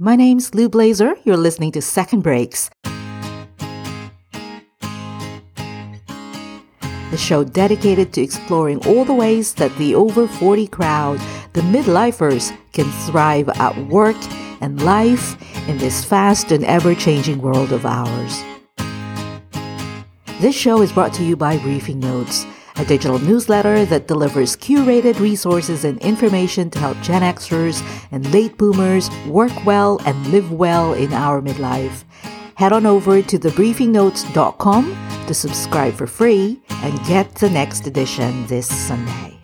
My name's Lou Blazer. You're listening to Second Breaks. The show dedicated to exploring all the ways that the over 40 crowd, the midlifers, can thrive at work and life in this fast and ever changing world of ours. This show is brought to you by Briefing Notes a digital newsletter that delivers curated resources and information to help Gen Xers and late boomers work well and live well in our midlife. Head on over to thebriefingnotes.com to subscribe for free and get the next edition this Sunday.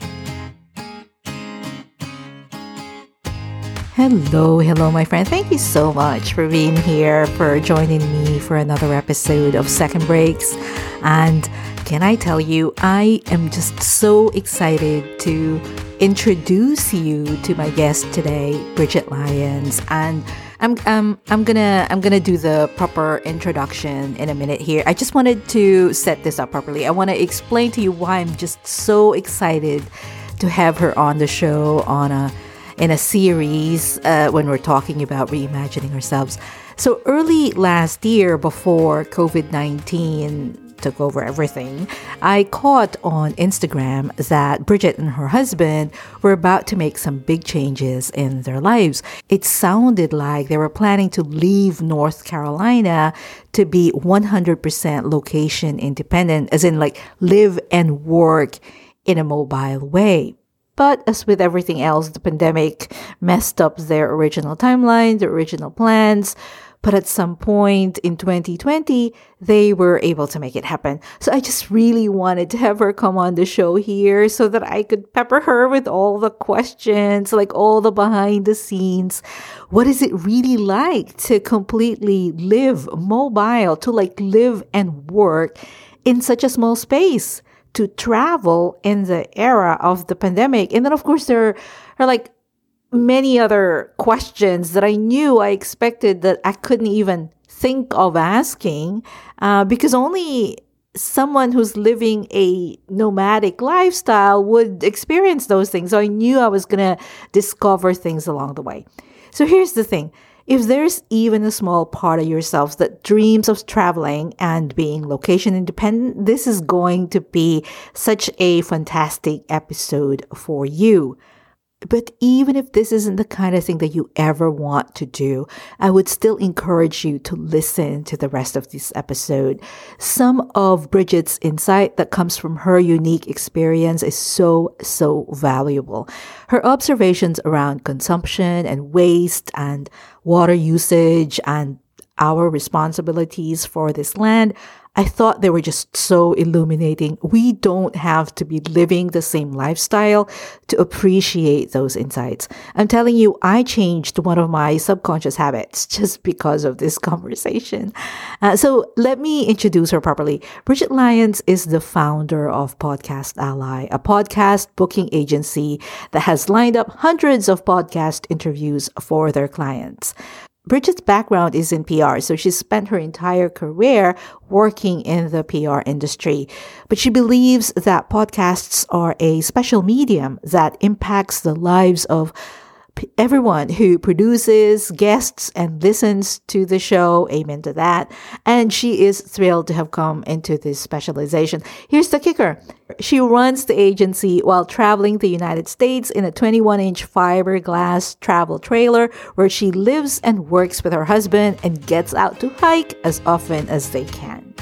Hello, hello, my friend. Thank you so much for being here, for joining me for another episode of Second Breaks. And can I tell you, I am just so excited to introduce you to my guest today, Bridget Lyons, and I'm um, I'm gonna I'm gonna do the proper introduction in a minute here. I just wanted to set this up properly. I want to explain to you why I'm just so excited to have her on the show on a in a series uh, when we're talking about reimagining ourselves. So early last year, before COVID 19 took over everything, I caught on Instagram that Bridget and her husband were about to make some big changes in their lives. It sounded like they were planning to leave North Carolina to be 100% location independent, as in like live and work in a mobile way. But as with everything else, the pandemic messed up their original timeline, their original plans. But at some point in 2020, they were able to make it happen. So I just really wanted to have her come on the show here so that I could pepper her with all the questions, like all the behind the scenes. What is it really like to completely live mobile, to like live and work in such a small space? to travel in the era of the pandemic. And then, of course, there are like many other questions that I knew I expected that I couldn't even think of asking uh, because only someone who's living a nomadic lifestyle would experience those things. So I knew I was going to discover things along the way. So here's the thing. If there's even a small part of yourself that dreams of traveling and being location independent, this is going to be such a fantastic episode for you. But even if this isn't the kind of thing that you ever want to do, I would still encourage you to listen to the rest of this episode. Some of Bridget's insight that comes from her unique experience is so, so valuable. Her observations around consumption and waste and water usage and our responsibilities for this land I thought they were just so illuminating. We don't have to be living the same lifestyle to appreciate those insights. I'm telling you, I changed one of my subconscious habits just because of this conversation. Uh, so let me introduce her properly. Bridget Lyons is the founder of Podcast Ally, a podcast booking agency that has lined up hundreds of podcast interviews for their clients. Bridget's background is in PR, so she spent her entire career working in the PR industry. But she believes that podcasts are a special medium that impacts the lives of everyone who produces, guests, and listens to the show. Amen to that. And she is thrilled to have come into this specialization. Here's the kicker. She runs the agency while traveling the United States in a 21 inch fiberglass travel trailer where she lives and works with her husband and gets out to hike as often as they can.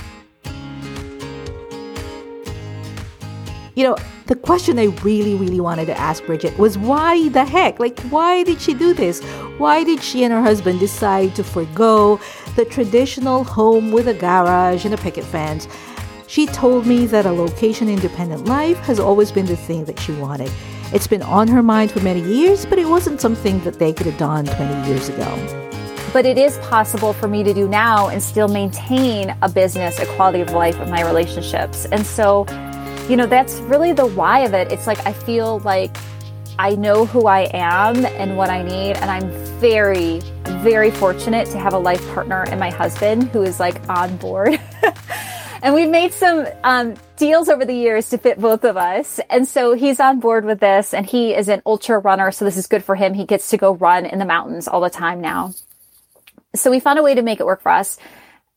You know, the question I really, really wanted to ask Bridget was why the heck? Like, why did she do this? Why did she and her husband decide to forego the traditional home with a garage and a picket fence? She told me that a location independent life has always been the thing that she wanted. It's been on her mind for many years, but it wasn't something that they could have done 20 years ago. But it is possible for me to do now and still maintain a business, a quality of life of my relationships. And so you know, that's really the why of it. It's like I feel like I know who I am and what I need. And I'm very, very fortunate to have a life partner and my husband who is like on board. and we've made some um, deals over the years to fit both of us. And so he's on board with this and he is an ultra runner. So this is good for him. He gets to go run in the mountains all the time now. So we found a way to make it work for us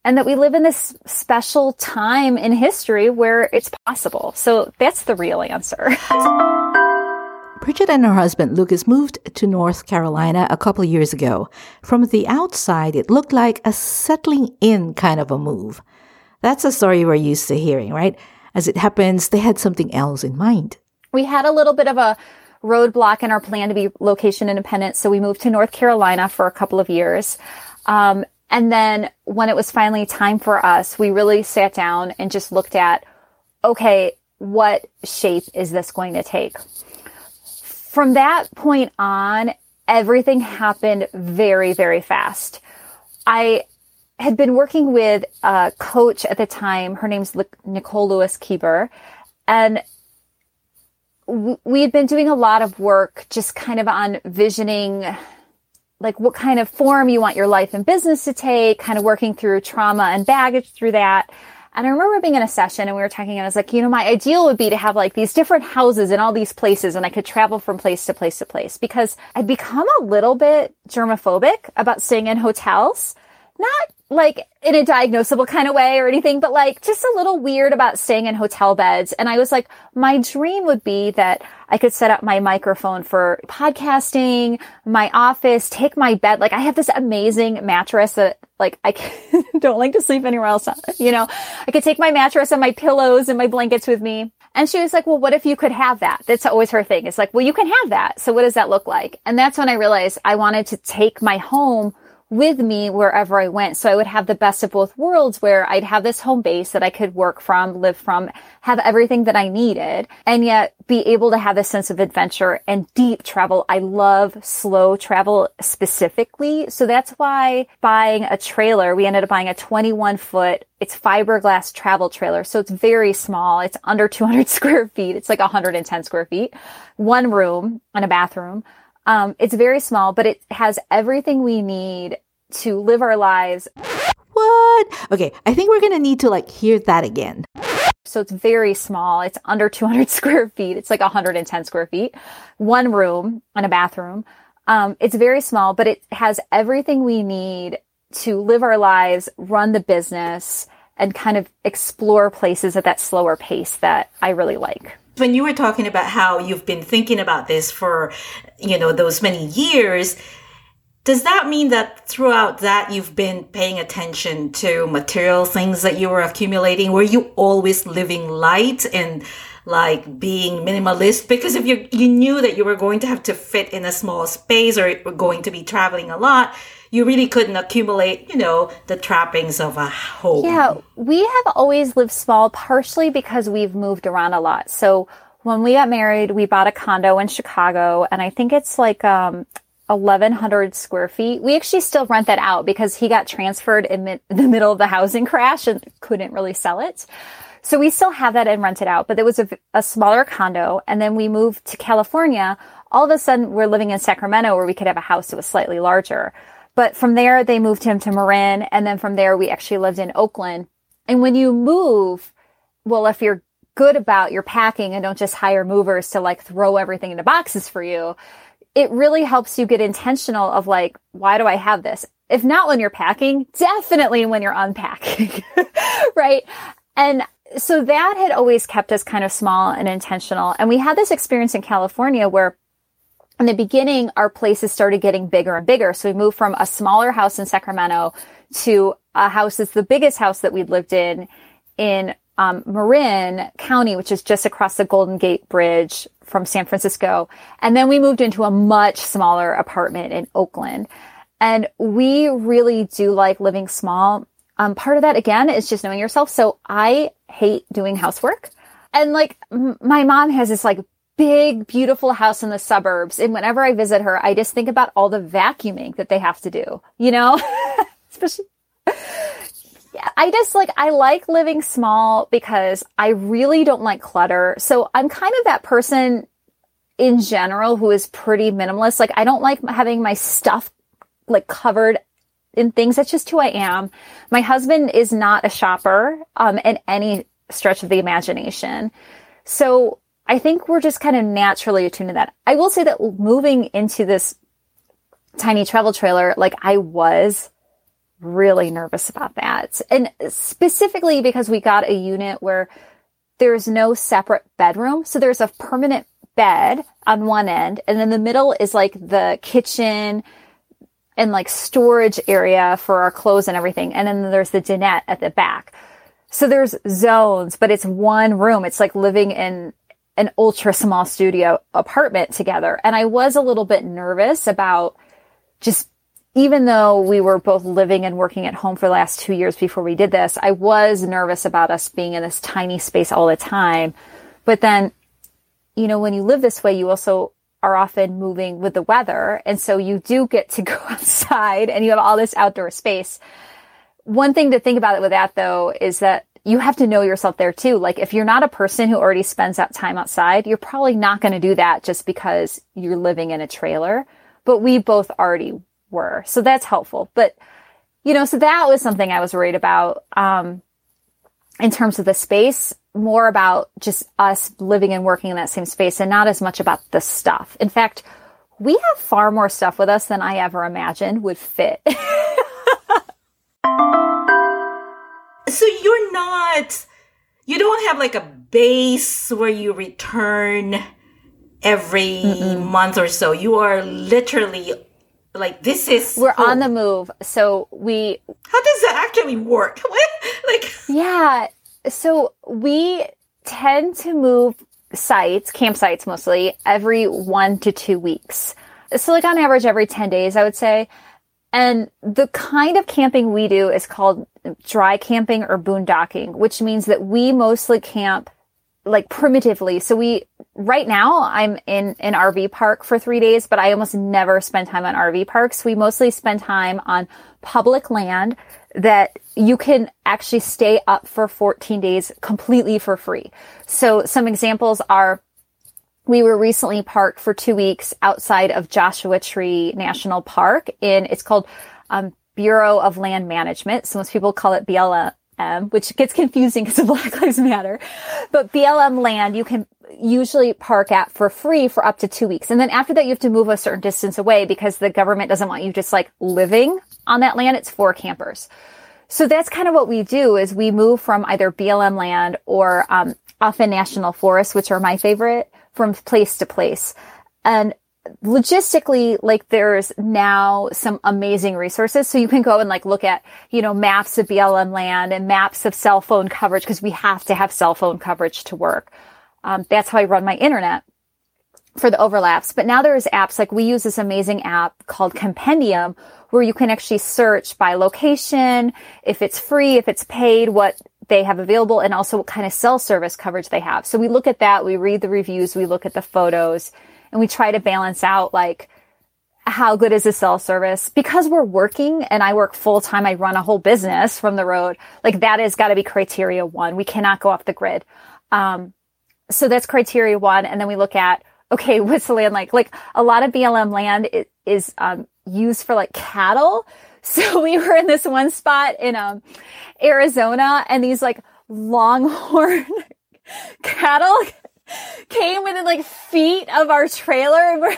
and that we live in this special time in history where it's possible. So that's the real answer. Bridget and her husband Lucas moved to North Carolina a couple years ago. From the outside, it looked like a settling in kind of a move. That's a story we're used to hearing, right? As it happens, they had something else in mind. We had a little bit of a roadblock in our plan to be location independent, so we moved to North Carolina for a couple of years. Um, and then when it was finally time for us, we really sat down and just looked at, okay, what shape is this going to take? From that point on, everything happened very, very fast. I had been working with a coach at the time. Her name's Nicole Lewis Keeber. And we had been doing a lot of work just kind of on visioning like what kind of form you want your life and business to take, kind of working through trauma and baggage through that. And I remember being in a session and we were talking and I was like, you know, my ideal would be to have like these different houses in all these places and I could travel from place to place to place because I'd become a little bit germophobic about staying in hotels. Not like in a diagnosable kind of way or anything, but like just a little weird about staying in hotel beds. And I was like, my dream would be that I could set up my microphone for podcasting, my office, take my bed. Like I have this amazing mattress that like I don't like to sleep anywhere else. You know, I could take my mattress and my pillows and my blankets with me. And she was like, well, what if you could have that? That's always her thing. It's like, well, you can have that. So what does that look like? And that's when I realized I wanted to take my home with me wherever I went. So I would have the best of both worlds where I'd have this home base that I could work from, live from, have everything that I needed, and yet be able to have a sense of adventure and deep travel. I love slow travel specifically. So that's why buying a trailer, we ended up buying a 21 foot it's fiberglass travel trailer. So it's very small. It's under 200 square feet. It's like 110 square feet, one room and a bathroom. Um, it's very small, but it has everything we need to live our lives. What? Okay, I think we're gonna need to like hear that again. So it's very small. It's under 200 square feet. It's like 110 square feet, one room and a bathroom. Um, it's very small, but it has everything we need to live our lives, run the business, and kind of explore places at that slower pace that I really like when you were talking about how you've been thinking about this for you know those many years does that mean that throughout that you've been paying attention to material things that you were accumulating? Were you always living light and like being minimalist because if you you knew that you were going to have to fit in a small space or were going to be traveling a lot you really couldn't accumulate, you know, the trappings of a home. Yeah, we have always lived small, partially because we've moved around a lot. So when we got married, we bought a condo in Chicago, and I think it's like um, 1100 square feet. We actually still rent that out because he got transferred in the middle of the housing crash and couldn't really sell it. So we still have that and rent it out, but it was a, a smaller condo. And then we moved to California. All of a sudden, we're living in Sacramento where we could have a house that was slightly larger. But from there, they moved him to Marin. And then from there, we actually lived in Oakland. And when you move, well, if you're good about your packing and don't just hire movers to like throw everything into boxes for you, it really helps you get intentional of like, why do I have this? If not when you're packing, definitely when you're unpacking, right? And so that had always kept us kind of small and intentional. And we had this experience in California where in the beginning, our places started getting bigger and bigger. So we moved from a smaller house in Sacramento to a house that's the biggest house that we'd lived in in um, Marin County, which is just across the Golden Gate Bridge from San Francisco. And then we moved into a much smaller apartment in Oakland. And we really do like living small. Um, part of that again is just knowing yourself. So I hate doing housework. And like m- my mom has this like big, beautiful house in the suburbs. And whenever I visit her, I just think about all the vacuuming that they have to do, you know? Especially. Yeah, I just like, I like living small because I really don't like clutter. So I'm kind of that person in general who is pretty minimalist. Like, I don't like having my stuff like covered in things. That's just who I am. My husband is not a shopper, um, in any stretch of the imagination. So I think we're just kind of naturally attuned to that. I will say that moving into this tiny travel trailer, like I was really nervous about that. And specifically because we got a unit where there's no separate bedroom. So there's a permanent bed on one end, and then the middle is like the kitchen and like storage area for our clothes and everything. And then there's the dinette at the back. So there's zones, but it's one room. It's like living in an ultra small studio apartment together. And I was a little bit nervous about just even though we were both living and working at home for the last two years before we did this, I was nervous about us being in this tiny space all the time. But then, you know, when you live this way, you also are often moving with the weather. And so you do get to go outside and you have all this outdoor space. One thing to think about it with that though is that you have to know yourself there too. Like if you're not a person who already spends that time outside, you're probably not going to do that just because you're living in a trailer. But we both already were. So that's helpful. But, you know, so that was something I was worried about. Um, in terms of the space, more about just us living and working in that same space and not as much about the stuff. In fact, we have far more stuff with us than I ever imagined would fit. so you're not, you don't have like a base where you return every Mm-mm. month or so. You are literally like this is we're on the move so we how does that actually work like yeah so we tend to move sites campsites mostly every one to two weeks so like on average every 10 days i would say and the kind of camping we do is called dry camping or boondocking which means that we mostly camp like primitively. So we, right now I'm in an RV park for three days, but I almost never spend time on RV parks. We mostly spend time on public land that you can actually stay up for 14 days completely for free. So some examples are we were recently parked for two weeks outside of Joshua Tree National Park in, it's called, um, Bureau of Land Management. So most people call it BLM, um, which gets confusing because of Black Lives Matter. But BLM land you can usually park at for free for up to two weeks. And then after that, you have to move a certain distance away because the government doesn't want you just like living on that land. It's for campers. So that's kind of what we do is we move from either BLM land or, um, often national forests, which are my favorite from place to place. And logistically, like there's now some amazing resources. So you can go and like look at, you know, maps of BLM land and maps of cell phone coverage because we have to have cell phone coverage to work. Um, that's how I run my internet for the overlaps. But now there's apps like we use this amazing app called Campendium where you can actually search by location, if it's free, if it's paid, what they have available and also what kind of cell service coverage they have. So we look at that, we read the reviews, we look at the photos and we try to balance out like how good is the cell service because we're working and I work full time. I run a whole business from the road. Like that has got to be criteria one. We cannot go off the grid. Um, so that's criteria one. And then we look at, okay, what's the land like? Like a lot of BLM land is, is um, used for like cattle. So we were in this one spot in um, Arizona and these like longhorn cattle came within like feet of our trailer and, we're,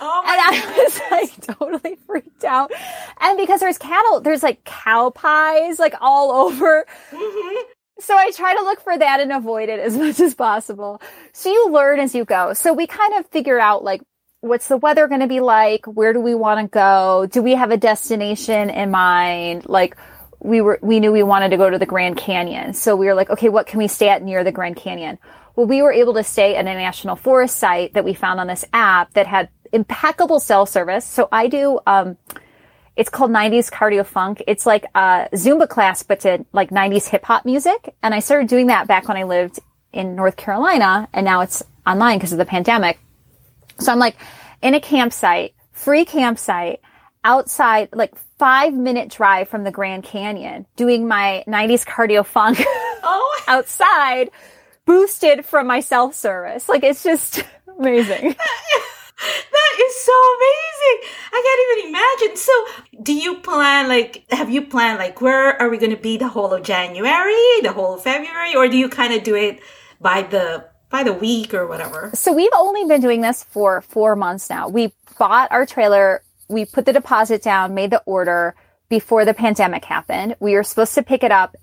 oh and I was like totally freaked out. And because there's cattle, there's like cow pies like all over. Mm-hmm. So I try to look for that and avoid it as much as possible. So you learn as you go. So we kind of figure out like what's the weather going to be like? Where do we want to go? Do we have a destination in mind? Like we were, we knew we wanted to go to the Grand Canyon. So we were like, okay, what can we stay at near the Grand Canyon? Well, we were able to stay at a national forest site that we found on this app that had impeccable cell service. So I do, um, it's called 90s cardio funk. It's like a Zumba class, but to like 90s hip hop music. And I started doing that back when I lived in North Carolina and now it's online because of the pandemic. So I'm like in a campsite, free campsite outside, like five minute drive from the Grand Canyon doing my 90s cardio funk oh. outside boosted from my self service. Like it's just amazing. that is so amazing. I can't even imagine. So, do you plan like have you planned like where are we going to be the whole of January, the whole of February, or do you kind of do it by the by the week or whatever? So we've only been doing this for four months now. We bought our trailer, we put the deposit down, made the order, before the pandemic happened. We were supposed to pick it up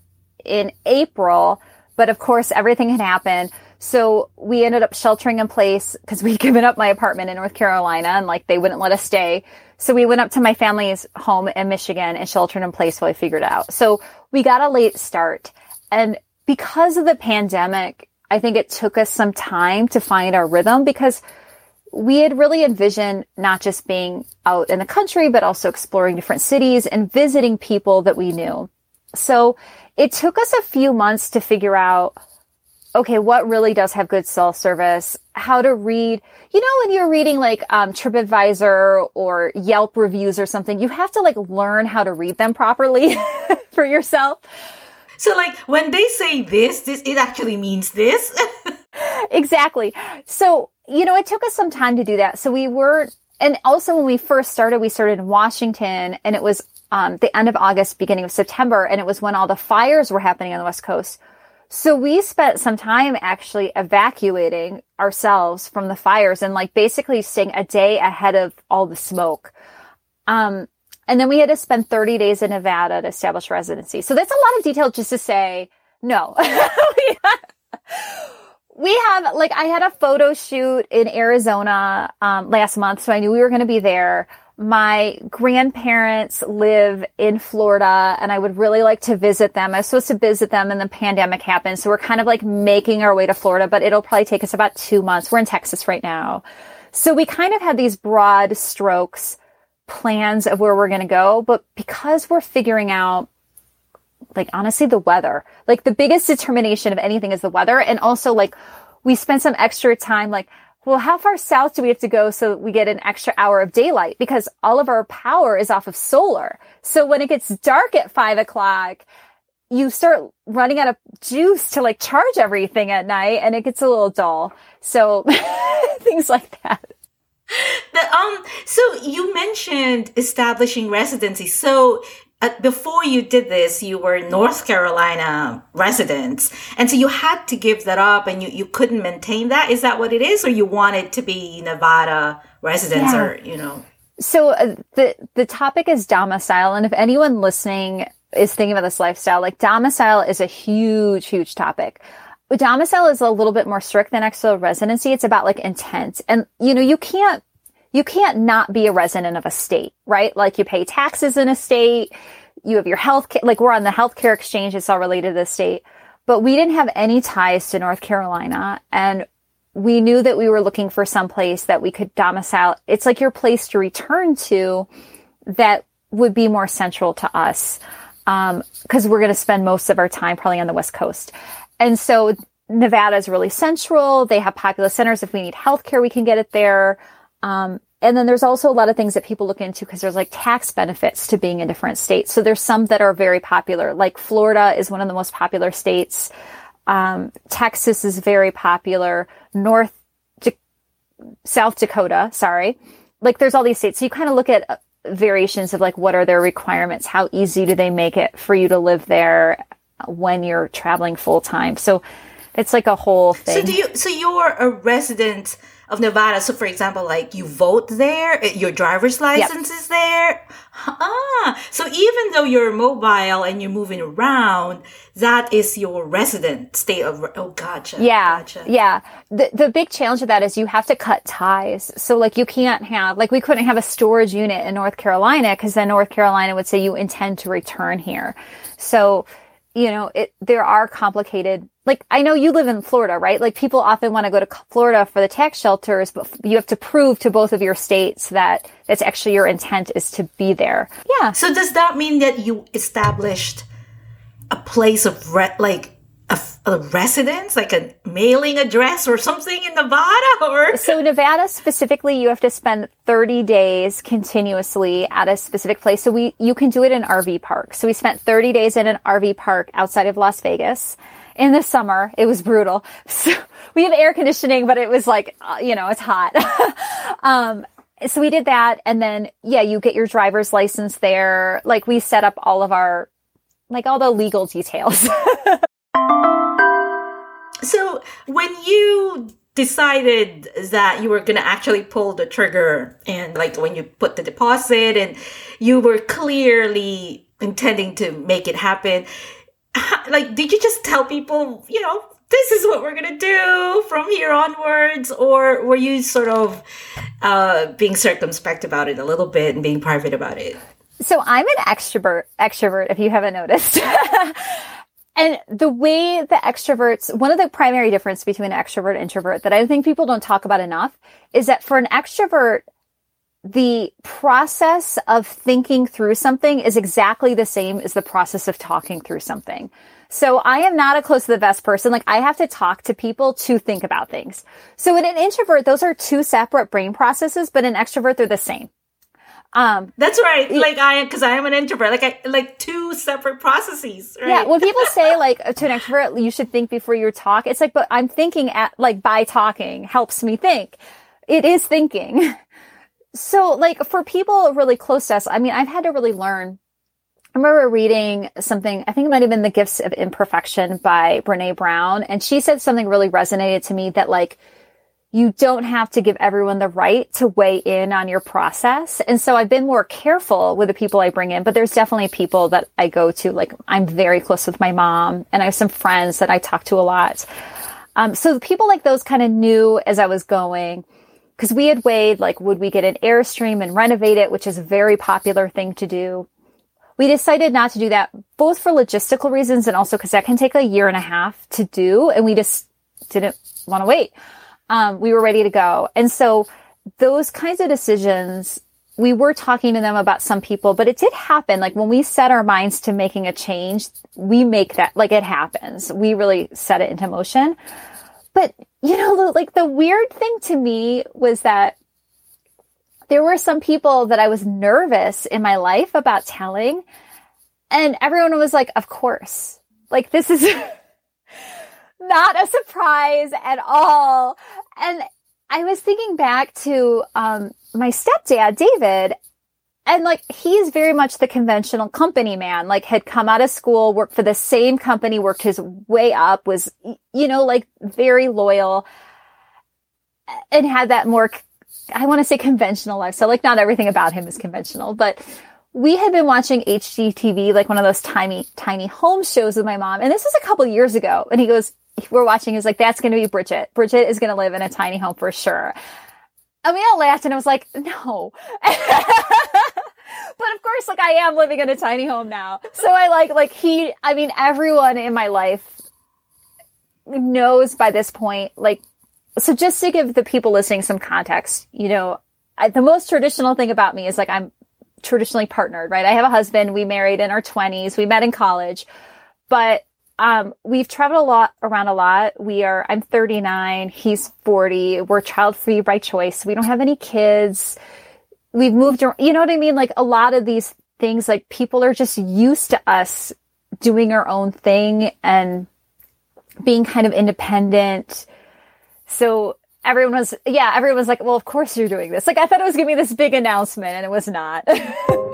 in April, but of course everything had happened. So we ended up sheltering in place because we'd given up my apartment in North Carolina and like they wouldn't let us stay. So we went up to my family's home in Michigan and sheltered in place while I figured it out. So we got a late start. And because of the pandemic, I think it took us some time to find our rhythm because we had really envisioned not just being out in the country, but also exploring different cities and visiting people that we knew. So it took us a few months to figure out, okay, what really does have good self service, how to read. You know, when you're reading like um, TripAdvisor or Yelp reviews or something, you have to like learn how to read them properly for yourself. So like when they say this, this it actually means this. exactly. So, you know, it took us some time to do that. So we were and also when we first started, we started in Washington and it was um, the end of August, beginning of September, and it was when all the fires were happening on the West Coast. So we spent some time actually evacuating ourselves from the fires and like basically staying a day ahead of all the smoke. Um, and then we had to spend 30 days in Nevada to establish residency. So that's a lot of detail just to say no. we have like I had a photo shoot in Arizona um, last month, so I knew we were going to be there. My grandparents live in Florida, and I would really like to visit them. I was supposed to visit them, and the pandemic happened, so we're kind of like making our way to Florida, but it'll probably take us about two months. We're in Texas right now, so we kind of have these broad strokes plans of where we're going to go. But because we're figuring out, like, honestly, the weather, like the biggest determination of anything is the weather. And also, like, we spent some extra time, like, well, how far south do we have to go so we get an extra hour of daylight? Because all of our power is off of solar. So when it gets dark at five o'clock, you start running out of juice to like charge everything at night and it gets a little dull. So things like that. The, um, so you mentioned establishing residency. So uh, before you did this, you were North Carolina residents. And so you had to give that up and you, you couldn't maintain that. Is that what it is? Or you wanted to be Nevada residents yeah. or, you know? So uh, the, the topic is domicile. And if anyone listening is thinking about this lifestyle, like domicile is a huge, huge topic domicile is a little bit more strict than external residency. It's about like intent. And, you know, you can't, you can't not be a resident of a state, right? Like you pay taxes in a state. You have your health, care, like we're on the healthcare exchange. It's all related to the state, but we didn't have any ties to North Carolina. And we knew that we were looking for some place that we could domicile. It's like your place to return to that would be more central to us. Um, cause we're going to spend most of our time probably on the West Coast. And so Nevada is really central. They have populous centers. If we need healthcare, we can get it there. Um, and then there's also a lot of things that people look into because there's like tax benefits to being in different states. So there's some that are very popular. Like Florida is one of the most popular states. Um, Texas is very popular. North, De- South Dakota, sorry. Like there's all these states. So you kind of look at uh, variations of like what are their requirements? How easy do they make it for you to live there? when you're traveling full time. So it's like a whole thing. So do you? So you're a resident of Nevada. So for example, like you vote there, your driver's license yep. is there. Ah, so even though you're mobile and you're moving around, that is your resident state of. Oh, gotcha. Yeah, gotcha. yeah. The the big challenge of that is you have to cut ties. So like you can't have like we couldn't have a storage unit in North Carolina because then North Carolina would say you intend to return here. So you know, it, there are complicated, like, I know you live in Florida, right? Like people often want to go to Florida for the tax shelters, but you have to prove to both of your states that that's actually your intent is to be there. Yeah. So does that mean that you established a place of re- like a, a, residence, like a mailing address or something in Nevada? Or so Nevada specifically, you have to spend 30 days continuously at a specific place. So we you can do it in RV park. So we spent 30 days in an RV park outside of Las Vegas. In the summer, it was brutal. So we have air conditioning, but it was like, uh, you know, it's hot. um, so we did that. And then, yeah, you get your driver's license there. Like we set up all of our, like all the legal details. So when you decided that you were going to actually pull the trigger and like when you put the deposit and you were clearly intending to make it happen like did you just tell people you know this is what we're gonna do from here onwards or were you sort of uh, being circumspect about it a little bit and being private about it? So i'm an extrovert extrovert if you haven't noticed And the way the extroverts, one of the primary difference between an extrovert and introvert that I think people don't talk about enough is that for an extrovert, the process of thinking through something is exactly the same as the process of talking through something. So I am not a close to the best person. Like I have to talk to people to think about things. So in an introvert, those are two separate brain processes, but in extrovert, they're the same. Um, That's right. Like I am, because I am an introvert. Like I like two separate processes. Right? Yeah. When people say like to an extrovert, you should think before you talk. It's like, but I'm thinking at like by talking helps me think. It is thinking. So like for people really close to us, I mean, I've had to really learn. I remember reading something, I think it might have been The Gifts of Imperfection by Brene Brown. And she said something really resonated to me that like, you don't have to give everyone the right to weigh in on your process. And so I've been more careful with the people I bring in, but there's definitely people that I go to. Like I'm very close with my mom and I have some friends that I talk to a lot. Um, so the people like those kind of knew as I was going because we had weighed like, would we get an Airstream and renovate it, which is a very popular thing to do. We decided not to do that both for logistical reasons and also because that can take a year and a half to do. And we just didn't want to wait um, we were ready to go. And so those kinds of decisions, we were talking to them about some people, but it did happen. Like when we set our minds to making a change, we make that, like it happens. We really set it into motion. But, you know, like the weird thing to me was that there were some people that I was nervous in my life about telling. And everyone was like, of course, like this is, not a surprise at all. And I was thinking back to um, my stepdad, David, and like he's very much the conventional company man, like had come out of school, worked for the same company, worked his way up, was, you know, like very loyal and had that more, I want to say conventional life. So like not everything about him is conventional, but we had been watching HGTV, like one of those tiny, tiny home shows with my mom. And this was a couple years ago. And he goes, we're watching is like, that's going to be Bridget. Bridget is going to live in a tiny home for sure. I mean, I laughed and I was like, no. but of course, like I am living in a tiny home now. So I like, like he, I mean, everyone in my life knows by this point, like, so just to give the people listening some context, you know, I, the most traditional thing about me is like, I'm traditionally partnered, right? I have a husband. We married in our twenties. We met in college, but um, we've traveled a lot around a lot. We are, I'm 39, he's 40. We're child free by choice. We don't have any kids. We've moved around, you know what I mean? Like a lot of these things, like people are just used to us doing our own thing and being kind of independent. So everyone was, yeah, everyone was like, well, of course you're doing this. Like I thought it was going to be this big announcement and it was not.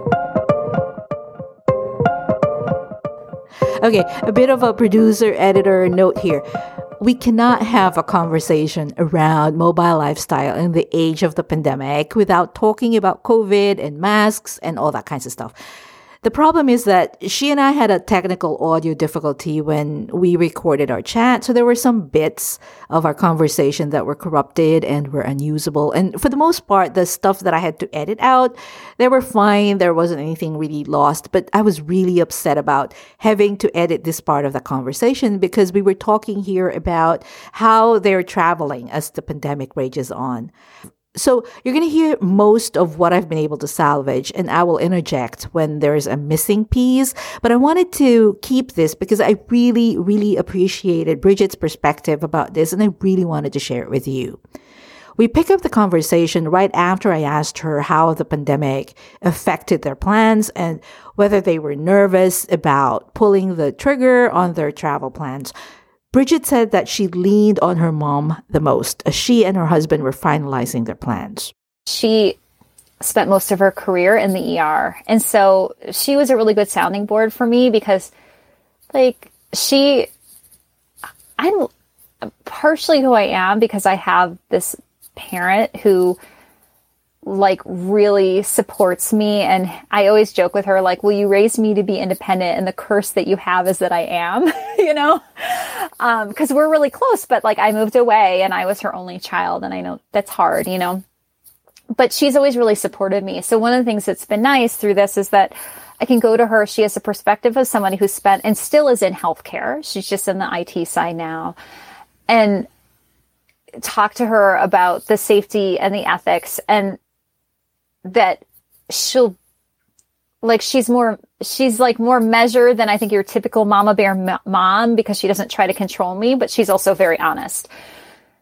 Okay, a bit of a producer editor note here. We cannot have a conversation around mobile lifestyle in the age of the pandemic without talking about COVID and masks and all that kinds of stuff. The problem is that she and I had a technical audio difficulty when we recorded our chat. So there were some bits of our conversation that were corrupted and were unusable. And for the most part, the stuff that I had to edit out, they were fine. There wasn't anything really lost, but I was really upset about having to edit this part of the conversation because we were talking here about how they're traveling as the pandemic rages on. So you're going to hear most of what I've been able to salvage, and I will interject when there's a missing piece. But I wanted to keep this because I really, really appreciated Bridget's perspective about this, and I really wanted to share it with you. We pick up the conversation right after I asked her how the pandemic affected their plans and whether they were nervous about pulling the trigger on their travel plans. Bridget said that she leaned on her mom the most as she and her husband were finalizing their plans. She spent most of her career in the ER. And so she was a really good sounding board for me because like she I'm partially who I am because I have this parent who like really supports me. And I always joke with her like will you raise me to be independent? And the curse that you have is that I am you know? Um cuz we're really close but like I moved away and I was her only child and I know that's hard you know? But she's always really supported me. So one of the things that's been nice through this is that I can go to her. She has a perspective of somebody who spent and still is in healthcare. She's just in the IT side now. And talk to her about the safety and the ethics. And that she'll like she's more she's like more measured than I think your typical mama bear m- mom because she doesn't try to control me, but she's also very honest.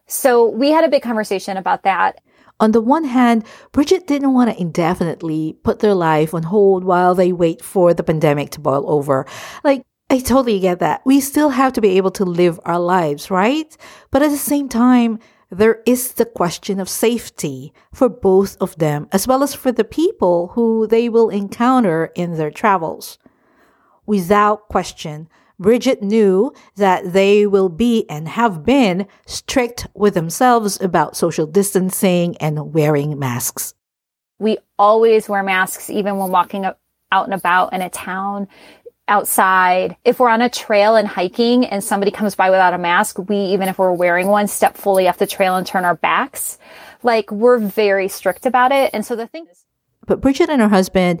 So we had a big conversation about that. On the one hand, Bridget didn't want to indefinitely put their life on hold while they wait for the pandemic to boil over. Like, I totally get that. We still have to be able to live our lives, right? But at the same time, there is the question of safety for both of them, as well as for the people who they will encounter in their travels. Without question, Bridget knew that they will be and have been strict with themselves about social distancing and wearing masks. We always wear masks, even when walking out and about in a town outside. If we're on a trail and hiking and somebody comes by without a mask, we, even if we're wearing one, step fully off the trail and turn our backs. Like we're very strict about it. And so the thing is. But Bridget and her husband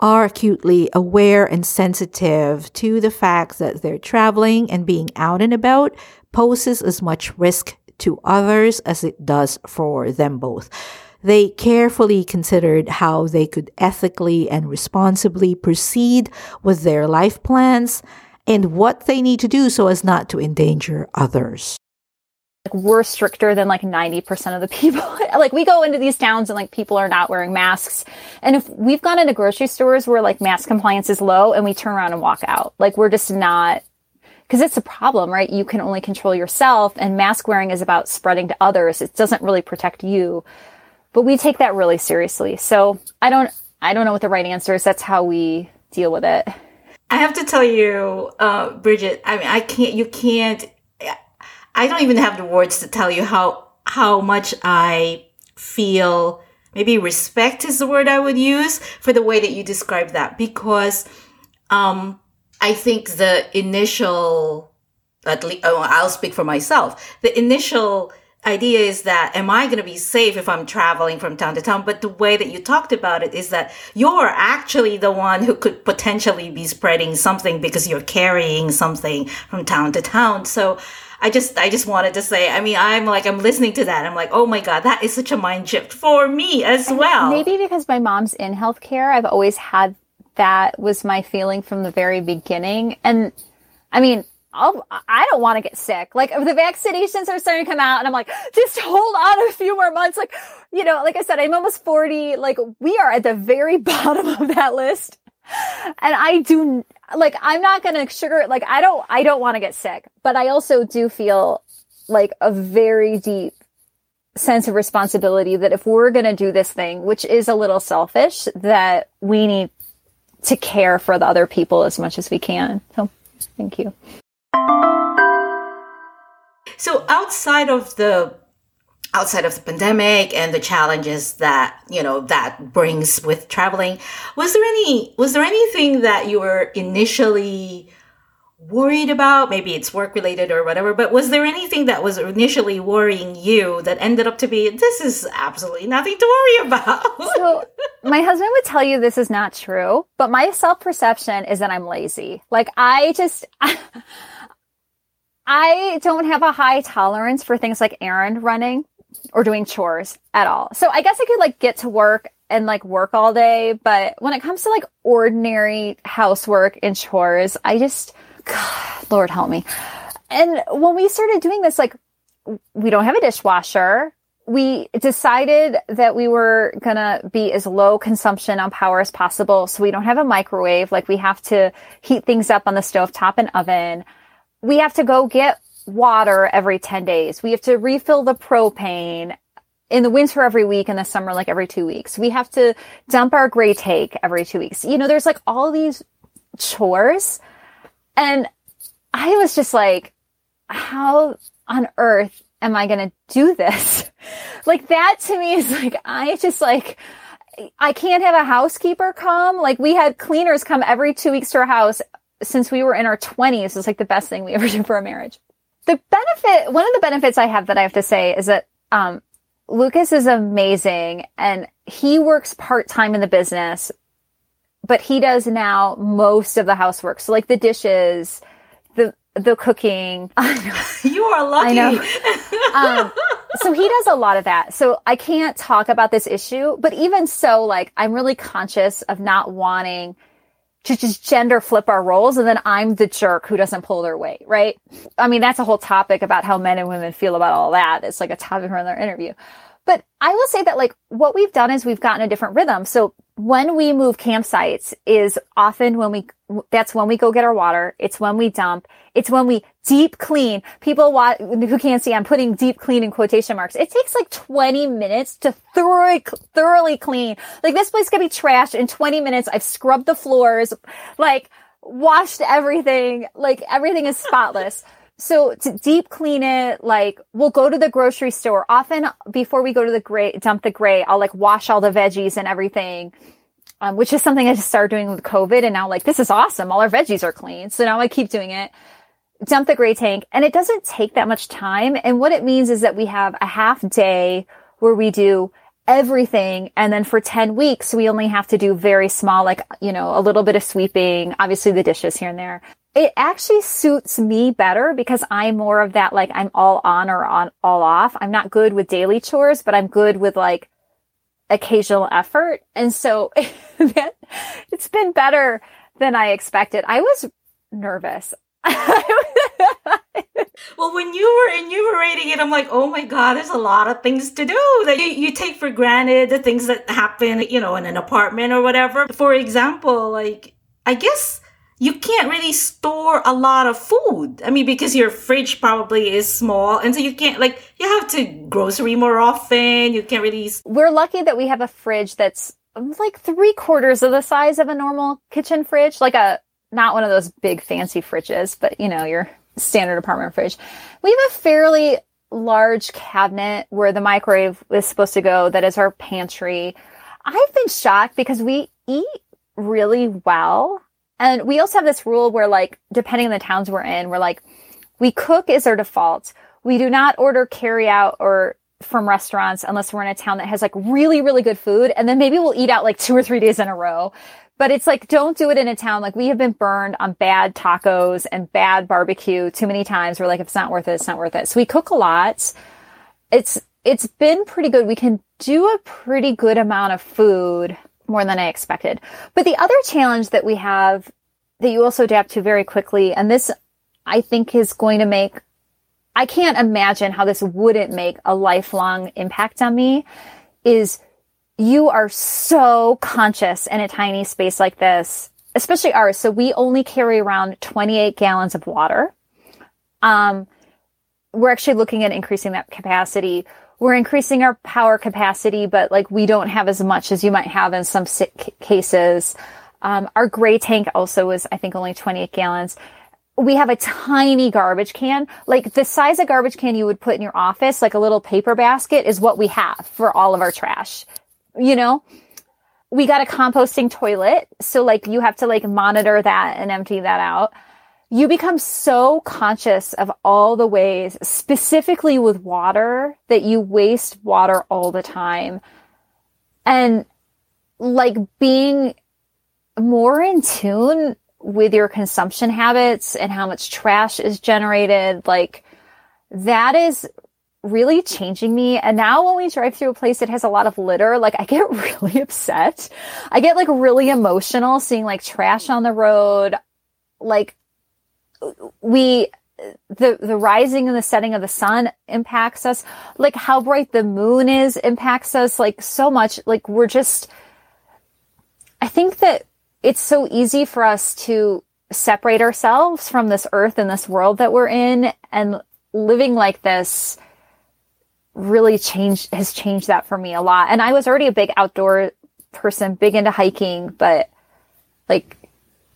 are acutely aware and sensitive to the fact that they're traveling and being out and about poses as much risk to others as it does for them both. They carefully considered how they could ethically and responsibly proceed with their life plans and what they need to do so as not to endanger others. Like we're stricter than like 90% of the people. like we go into these towns and like people are not wearing masks. And if we've gone into grocery stores where like mask compliance is low and we turn around and walk out, like we're just not because it's a problem, right? You can only control yourself and mask wearing is about spreading to others. It doesn't really protect you but we take that really seriously. So I don't, I don't know what the right answer is. That's how we deal with it. I have to tell you, uh, Bridget, I mean, I can't, you can't, I don't even have the words to tell you how, how much I feel, maybe respect is the word I would use for the way that you describe that because, um, I think the initial, at least, oh, I'll speak for myself, the initial idea is that am I going to be safe if I'm traveling from town to town? But the way that you talked about it is that you're actually the one who could potentially be spreading something because you're carrying something from town to town. So I just I just wanted to say, I mean, I'm like I'm listening to that. I'm like, "Oh my god, that is such a mind shift for me as and well." Maybe because my mom's in healthcare, I've always had that was my feeling from the very beginning. And I mean, I'll, I don't want to get sick. Like the vaccinations are starting to come out and I'm like, just hold on a few more months. Like, you know, like I said, I'm almost 40. Like we are at the very bottom of that list. And I do like, I'm not going to sugar Like I don't, I don't want to get sick, but I also do feel like a very deep sense of responsibility that if we're going to do this thing, which is a little selfish, that we need to care for the other people as much as we can. So thank you. So outside of the outside of the pandemic and the challenges that you know that brings with traveling was there any was there anything that you were initially worried about? Maybe it's work related or whatever but was there anything that was initially worrying you that ended up to be this is absolutely nothing to worry about so my husband would tell you this is not true but my self-perception is that i'm lazy. Like i just I don't have a high tolerance for things like errand running or doing chores at all. So I guess I could like get to work and like work all day, but when it comes to like ordinary housework and chores, I just, God, Lord help me. And when we started doing this, like we don't have a dishwasher. We decided that we were gonna be as low consumption on power as possible. So we don't have a microwave. Like we have to heat things up on the stove top and oven we have to go get water every 10 days. We have to refill the propane in the winter every week, in the summer, like every two weeks. We have to dump our gray take every two weeks. You know, there's like all these chores. And I was just like, how, on earth am I going to do this? like that to me is like, I just like, I can't have a housekeeper come. Like we had cleaners come every two weeks to our house since we were in our twenties. It's like the best thing we ever did for a marriage. The benefit, one of the benefits I have that I have to say is that, um, Lucas is amazing and he works part time in the business, but he does now most of the housework. So like the dishes, the, the cooking. you are lucky. I know. um, so he does a lot of that. So I can't talk about this issue, but even so, like I'm really conscious of not wanting to just gender flip our roles and then I'm the jerk who doesn't pull their weight, right? I mean, that's a whole topic about how men and women feel about all that. It's like a topic for another interview. But I will say that like what we've done is we've gotten a different rhythm. So when we move campsites is often when we, that's when we go get our water. It's when we dump. It's when we deep clean. People who can't see, I'm putting deep clean in quotation marks. It takes like 20 minutes to thoroughly, thoroughly clean. Like this place can be trashed in 20 minutes. I've scrubbed the floors, like washed everything. Like everything is spotless. So to deep clean it, like we'll go to the grocery store. Often before we go to the gray, dump the gray, I'll like wash all the veggies and everything. Um, which is something I just started doing with COVID. And now like, this is awesome. All our veggies are clean. So now I keep doing it. Dump the gray tank and it doesn't take that much time. And what it means is that we have a half day where we do everything. And then for 10 weeks, we only have to do very small, like, you know, a little bit of sweeping, obviously the dishes here and there it actually suits me better because I'm more of that, like I'm all on or on, all off. I'm not good with daily chores, but I'm good with like occasional effort. And so it's been better than I expected. I was nervous. well, when you were enumerating it, I'm like, oh my God, there's a lot of things to do that you, you take for granted, the things that happen, you know, in an apartment or whatever. For example, like, I guess you can't really store a lot of food. I mean, because your fridge probably is small. And so you can't, like, you have to grocery more often. You can't really. We're lucky that we have a fridge that's um, like three quarters of the size of a normal kitchen fridge. Like a, not one of those big fancy fridges, but you know, your standard apartment fridge. We have a fairly large cabinet where the microwave is supposed to go that is our pantry. I've been shocked because we eat really well and we also have this rule where like, depending on the towns we're in, we're like, we cook is our default. We do not order carry out or from restaurants unless we're in a town that has like really, really good food. And then maybe we'll eat out like two or three days in a row. But it's like, don't do it in a town. Like we have been burned on bad tacos and bad barbecue too many times. We're like, if it's not worth it, it's not worth it. So we cook a lot. It's, it's been pretty good. We can do a pretty good amount of food more than I expected. But the other challenge that we have that you also adapt to very quickly, and this I think is going to make, I can't imagine how this wouldn't make a lifelong impact on me, is you are so conscious in a tiny space like this, especially ours. So we only carry around 28 gallons of water. Um, we're actually looking at increasing that capacity we're increasing our power capacity, but like we don't have as much as you might have in some cases. Um, our gray tank also is, I think, only 28 gallons. We have a tiny garbage can, like the size of garbage can you would put in your office, like a little paper basket is what we have for all of our trash. You know, we got a composting toilet. So like you have to like monitor that and empty that out you become so conscious of all the ways, specifically with water, that you waste water all the time. And like being more in tune with your consumption habits and how much trash is generated, like that is really changing me. And now when we drive through a place that has a lot of litter, like I get really upset. I get like really emotional seeing like trash on the road. Like we the the rising and the setting of the sun impacts us. Like how bright the moon is impacts us like so much. Like we're just i think that it's so easy for us to separate ourselves from this earth and this world that we're in and living like this really changed has changed that for me a lot. And i was already a big outdoor person big into hiking but like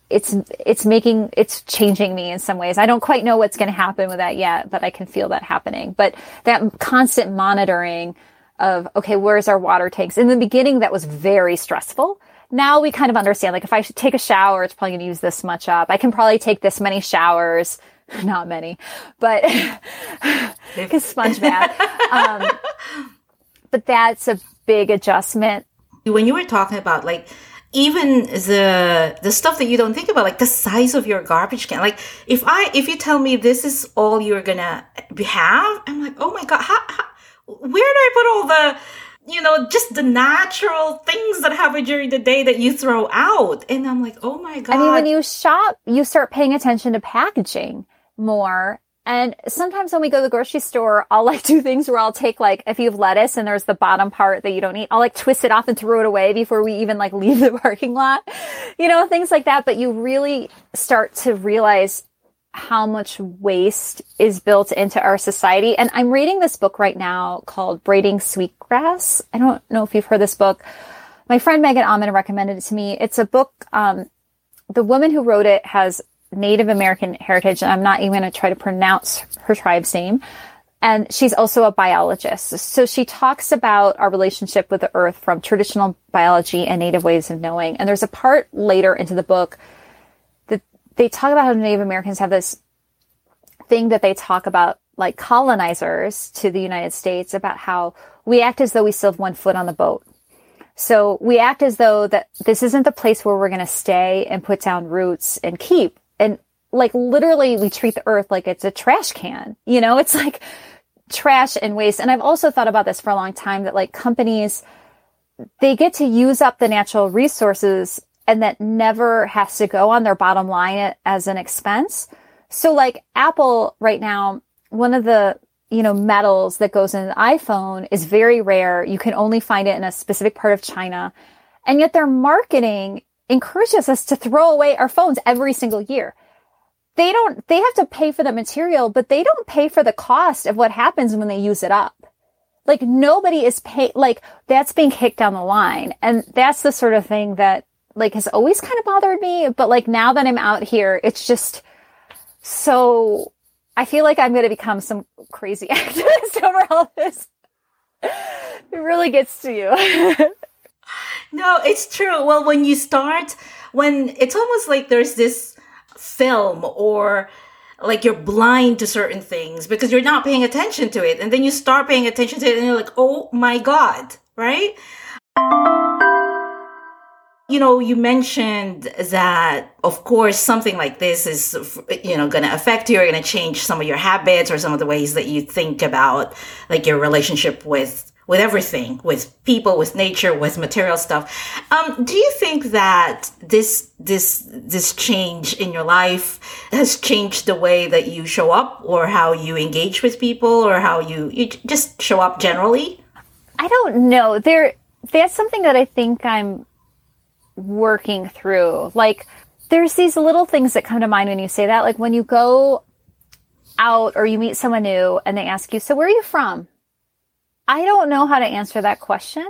it's it's making it's changing me in some ways. I don't quite know what's going to happen with that yet, but I can feel that happening. But that constant monitoring of okay, where's our water tanks? In the beginning, that was very stressful. Now we kind of understand. Like if I should take a shower, it's probably going to use this much up. I can probably take this many showers. Not many, but because sponge bath. Um, but that's a big adjustment. When you were talking about like even the the stuff that you don't think about like the size of your garbage can. Like if i if you tell me this is all you're gonna have i'm like oh my god how, how, where do i put all the you know just the natural things that happen during the day that you throw out? And i'm like oh my god i mean when you shop you start paying attention to packaging more and sometimes when we go to the grocery store, I'll like do things where I'll take like, if you have lettuce and there's the bottom part that you don't eat, I'll like twist it off and throw it away before we even like leave the parking lot, you know, things like that. But you really start to realize how much waste is built into our society. And I'm reading this book right now called Braiding Sweetgrass. I don't know if you've heard this book. My friend Megan Amon recommended it to me. It's a book, um, the woman who wrote it has Native American heritage, and I'm not even going to try to pronounce her tribe's name. And she's also a biologist. So she talks about our relationship with the earth from traditional biology and native ways of knowing. And there's a part later into the book that they talk about how Native Americans have this thing that they talk about like colonizers to the United States about how we act as though we still have one foot on the boat. So we act as though that this isn't the place where we're going to stay and put down roots and keep like literally we treat the earth like it's a trash can. You know, it's like trash and waste. And I've also thought about this for a long time that like companies, they get to use up the natural resources and that never has to go on their bottom line as an expense. So like Apple right now, one of the you know, metals that goes in an iPhone is very rare. You can only find it in a specific part of China. And yet their marketing encourages us to throw away our phones every single year. They don't, they have to pay for the material, but they don't pay for the cost of what happens when they use it up. Like nobody is paid, like that's being kicked down the line. And that's the sort of thing that like has always kind of bothered me. But like now that I'm out here, it's just so, I feel like I'm going to become some crazy activist over all this. It really gets to you. No, it's true. Well, when you start, when it's almost like there's this film or like you're blind to certain things because you're not paying attention to it. And then you start paying attention to it and you're like, oh my God, right? You know, you mentioned that, of course, something like this is, you know, going to affect you or going to change some of your habits or some of the ways that you think about like your relationship with with everything, with people, with nature, with material stuff. Um, do you think that this this this change in your life has changed the way that you show up, or how you engage with people, or how you you just show up generally? I don't know. There, that's something that I think I'm working through. Like, there's these little things that come to mind when you say that. Like when you go out or you meet someone new and they ask you, "So where are you from?" I don't know how to answer that question.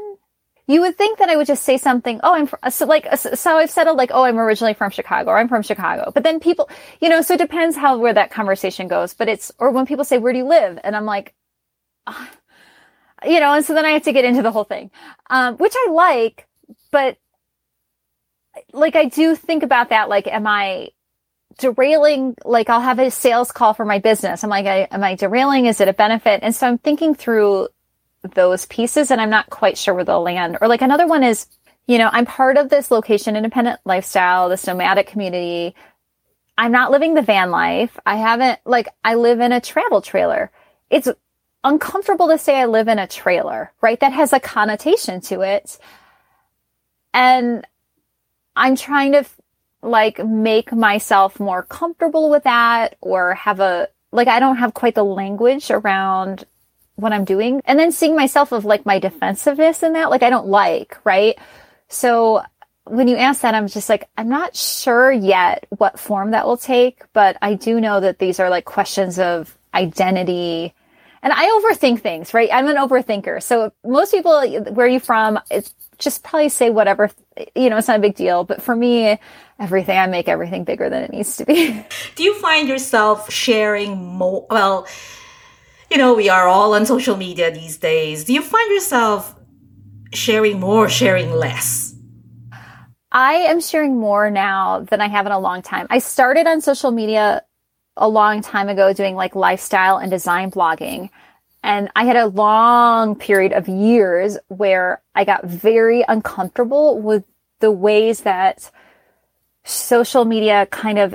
You would think that I would just say something. Oh, I'm from, uh, so like uh, so I've settled like oh I'm originally from Chicago or I'm from Chicago. But then people, you know, so it depends how where that conversation goes. But it's or when people say where do you live, and I'm like, oh, you know, and so then I have to get into the whole thing, um, which I like, but like I do think about that. Like, am I derailing? Like, I'll have a sales call for my business. I'm like, am I derailing? Is it a benefit? And so I'm thinking through those pieces and I'm not quite sure where they'll land. Or like another one is, you know, I'm part of this location independent lifestyle, this nomadic community. I'm not living the van life. I haven't, like, I live in a travel trailer. It's uncomfortable to say I live in a trailer, right? That has a connotation to it. And I'm trying to like make myself more comfortable with that or have a, like, I don't have quite the language around what I'm doing. And then seeing myself of like my defensiveness in that, like I don't like, right? So when you ask that, I'm just like, I'm not sure yet what form that will take, but I do know that these are like questions of identity. And I overthink things, right? I'm an overthinker. So most people, where are you from? It's just probably say whatever, you know, it's not a big deal. But for me, everything, I make everything bigger than it needs to be. Do you find yourself sharing more? Well, you know, we are all on social media these days. Do you find yourself sharing more, sharing less? I am sharing more now than I have in a long time. I started on social media a long time ago doing like lifestyle and design blogging. And I had a long period of years where I got very uncomfortable with the ways that social media kind of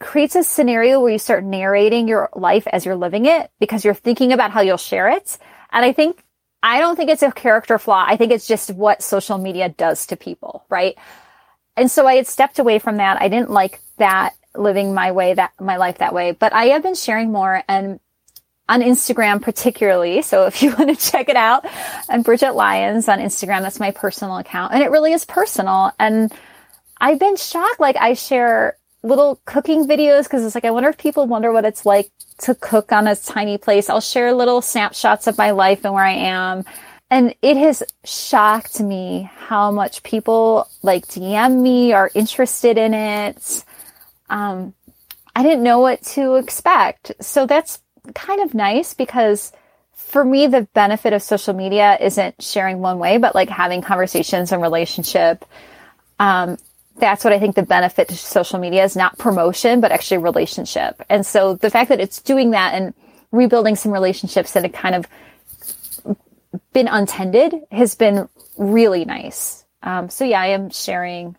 creates a scenario where you start narrating your life as you're living it because you're thinking about how you'll share it. And I think, I don't think it's a character flaw. I think it's just what social media does to people, right? And so I had stepped away from that. I didn't like that living my way that my life that way, but I have been sharing more and on Instagram particularly. So if you want to check it out, I'm Bridget Lyons on Instagram. That's my personal account and it really is personal. And I've been shocked. Like I share little cooking videos because it's like, I wonder if people wonder what it's like to cook on a tiny place. I'll share little snapshots of my life and where I am. And it has shocked me how much people like DM me are interested in it. Um, I didn't know what to expect. So that's kind of nice because for me, the benefit of social media isn't sharing one way, but like having conversations and relationship. Um, that's what I think the benefit to social media is not promotion, but actually relationship. And so the fact that it's doing that and rebuilding some relationships that have kind of been untended has been really nice. Um, so yeah, I am sharing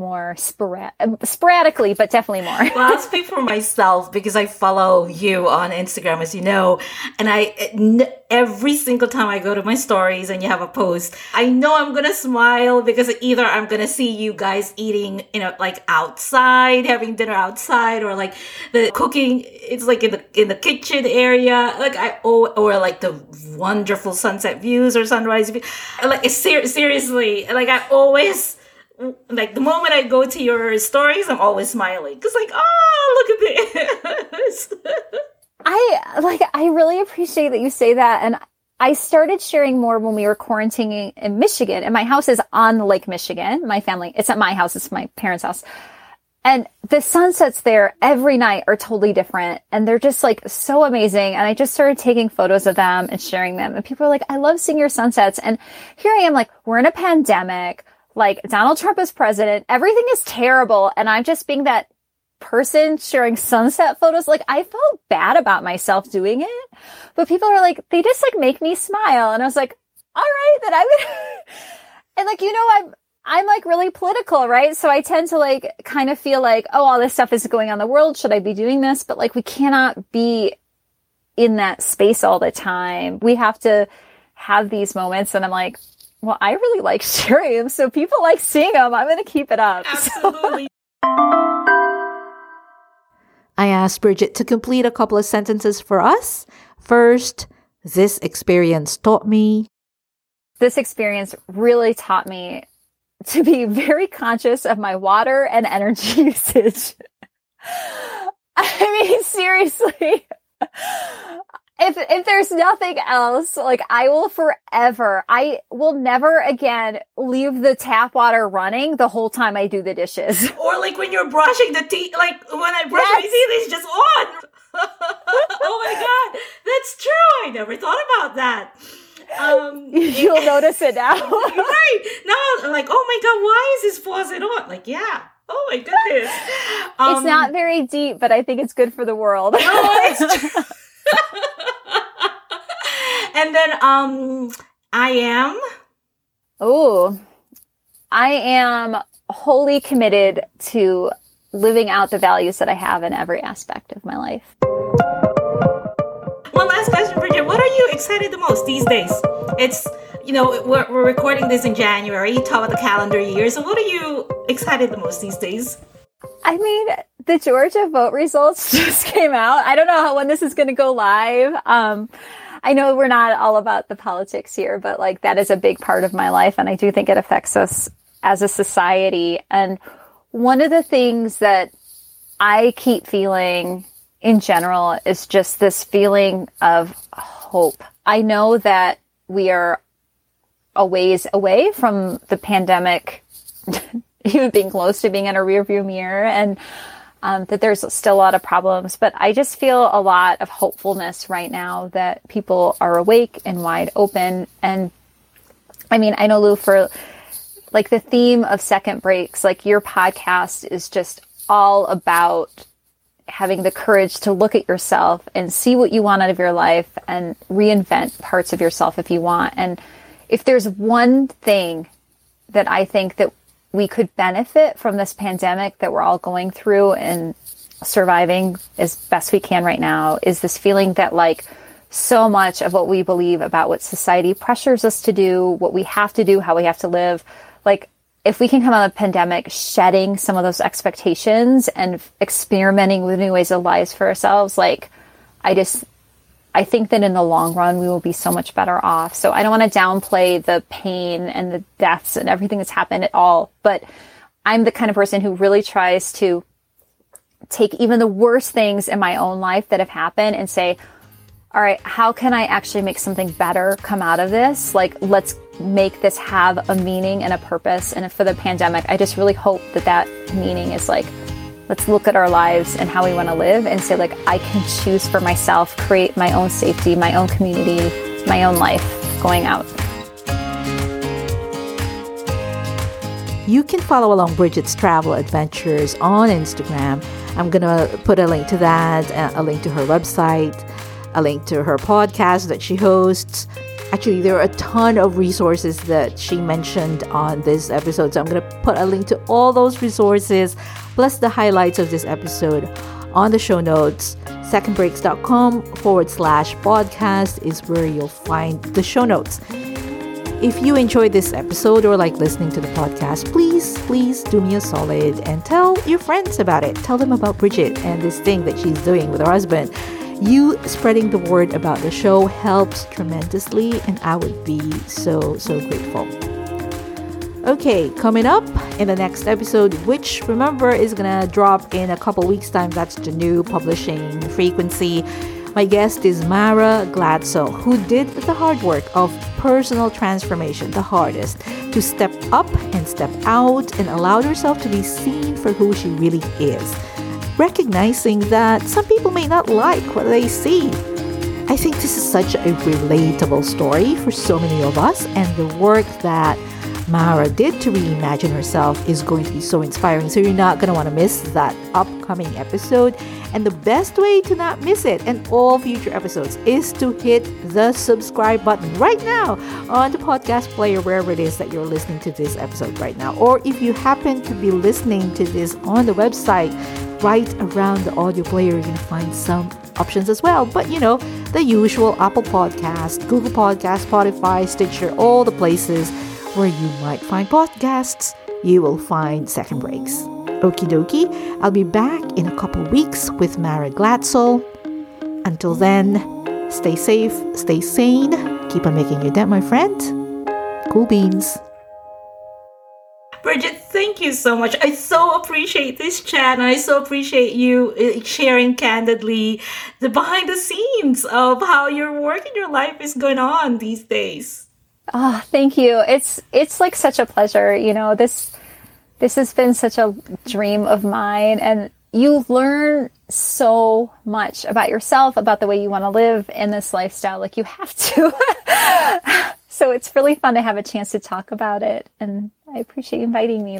more sporad- um, sporadically, but definitely more. well, I'll speak for myself because I follow you on Instagram, as you know, and I every single time I go to my stories and you have a post, I know I'm gonna smile because either I'm gonna see you guys eating, you know, like outside, having dinner outside, or like the cooking. It's like in the in the kitchen area, like I or, or like the wonderful sunset views or sunrise. View. Like ser- seriously, like I always like the moment I go to your stories, I'm always smiling because like, oh, look at this. I like. I really appreciate that you say that, and I started sharing more when we were quarantining in Michigan, and my house is on Lake Michigan. My family, it's at my house. It's my parents' house. And the sunsets there every night are totally different and they're just like so amazing. And I just started taking photos of them and sharing them. And people are like, I love seeing your sunsets. And here I am like, we're in a pandemic like Donald Trump is president. Everything is terrible. And I'm just being that person sharing sunset photos. Like I felt bad about myself doing it, but people are like, they just like make me smile. And I was like, all right, then I would, and like, you know, I'm, I'm like really political, right? So I tend to like kind of feel like, oh, all this stuff is going on the world. Should I be doing this? But like, we cannot be in that space all the time. We have to have these moments. And I'm like, well, I really like sharing them, so people like seeing them. I'm going to keep it up. Absolutely. I asked Bridget to complete a couple of sentences for us. First, this experience taught me. This experience really taught me to be very conscious of my water and energy usage. I mean, seriously if if there's nothing else, like I will forever, I will never again leave the tap water running the whole time I do the dishes. Or like when you're brushing the teeth, like when I brush yes. my teeth, it's just on. oh my god, that's true. I never thought about that. Um, You'll notice it now. right now, I'm like, oh my god, why is this faucet on? Like, yeah. Oh my goodness. Um, it's not very deep, but I think it's good for the world. Oh, and then um I am Oh. I am wholly committed to living out the values that I have in every aspect of my life. One last question, Bridget. What are you excited the most these days? It's, you know, we're, we're recording this in January, talk about the calendar year. So, what are you excited the most these days? I mean, the Georgia vote results just came out. I don't know how when this is going to go live. Um, I know we're not all about the politics here, but like that is a big part of my life. And I do think it affects us as a society. And one of the things that I keep feeling in general is just this feeling of hope. I know that we are a ways away from the pandemic, even being close to being in a rearview mirror and um, that there's still a lot of problems. But I just feel a lot of hopefulness right now that people are awake and wide open. And I mean, I know Lou for like the theme of second breaks, like your podcast is just all about having the courage to look at yourself and see what you want out of your life and reinvent parts of yourself if you want. And if there's one thing that I think that we could benefit from this pandemic that we're all going through and surviving as best we can right now is this feeling that like so much of what we believe about what society pressures us to do, what we have to do, how we have to live, like if we can come out of the pandemic shedding some of those expectations and experimenting with new ways of lives for ourselves, like I just I think that in the long run we will be so much better off. So I don't want to downplay the pain and the deaths and everything that's happened at all, but I'm the kind of person who really tries to take even the worst things in my own life that have happened and say, all right, how can I actually make something better come out of this? Like, let's make this have a meaning and a purpose. And for the pandemic, I just really hope that that meaning is like, let's look at our lives and how we want to live and say, like, I can choose for myself, create my own safety, my own community, my own life going out. You can follow along Bridget's travel adventures on Instagram. I'm going to put a link to that, uh, a link to her website a link to her podcast that she hosts. Actually, there are a ton of resources that she mentioned on this episode. So I'm going to put a link to all those resources plus the highlights of this episode on the show notes. Secondbreaks.com forward slash podcast is where you'll find the show notes. If you enjoyed this episode or like listening to the podcast, please, please do me a solid and tell your friends about it. Tell them about Bridget and this thing that she's doing with her husband. You spreading the word about the show helps tremendously, and I would be so, so grateful. Okay, coming up in the next episode, which remember is gonna drop in a couple weeks' time, that's the new publishing frequency. My guest is Mara Glatzel, who did the hard work of personal transformation, the hardest, to step up and step out and allowed herself to be seen for who she really is recognizing that some people may not like what they see. I think this is such a relatable story for so many of us, and the work that Mara did to reimagine herself is going to be so inspiring. So you're not going to want to miss that upcoming episode. And the best way to not miss it and all future episodes is to hit the subscribe button right now on the podcast player, wherever it is that you're listening to this episode right now. Or if you happen to be listening to this on the website, right around the audio player, you're going to find some options as well. But you know, the usual Apple Podcast, Google Podcast, Spotify, Stitcher, all the places where you might find podcasts, you will find Second Breaks. Okie dokie, I'll be back in a couple weeks with Mara Glatzel. Until then, stay safe, stay sane, keep on making your dent, my friend. Cool beans. Bridget, thank you so much. I so appreciate this chat and I so appreciate you uh, sharing candidly the behind the scenes of how your work and your life is going on these days. Oh, thank you. It's it's like such a pleasure. You know, this this has been such a dream of mine and you learn so much about yourself, about the way you want to live in this lifestyle. Like you have to. so it's really fun to have a chance to talk about it and I appreciate you inviting me.